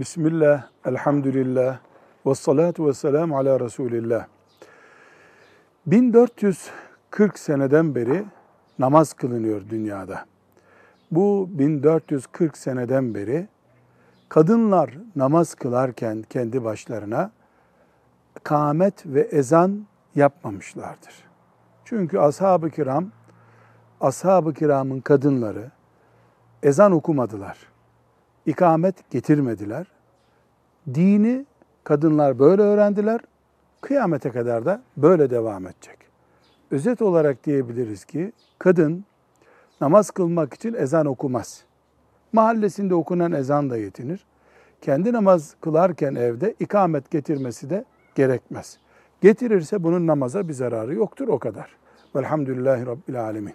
Bismillah, elhamdülillah, ve salatu ve selamu ala Resulillah. 1440 seneden beri namaz kılınıyor dünyada. Bu 1440 seneden beri kadınlar namaz kılarken kendi başlarına kâmet ve ezan yapmamışlardır. Çünkü ashab-ı kiram, ashab-ı kiramın kadınları ezan okumadılar. İkamet getirmediler. Dini kadınlar böyle öğrendiler. Kıyamete kadar da böyle devam edecek. Özet olarak diyebiliriz ki kadın namaz kılmak için ezan okumaz. Mahallesinde okunan ezan da yetinir. Kendi namaz kılarken evde ikamet getirmesi de gerekmez. Getirirse bunun namaza bir zararı yoktur o kadar. Velhamdülillahi Rabbil Alemin.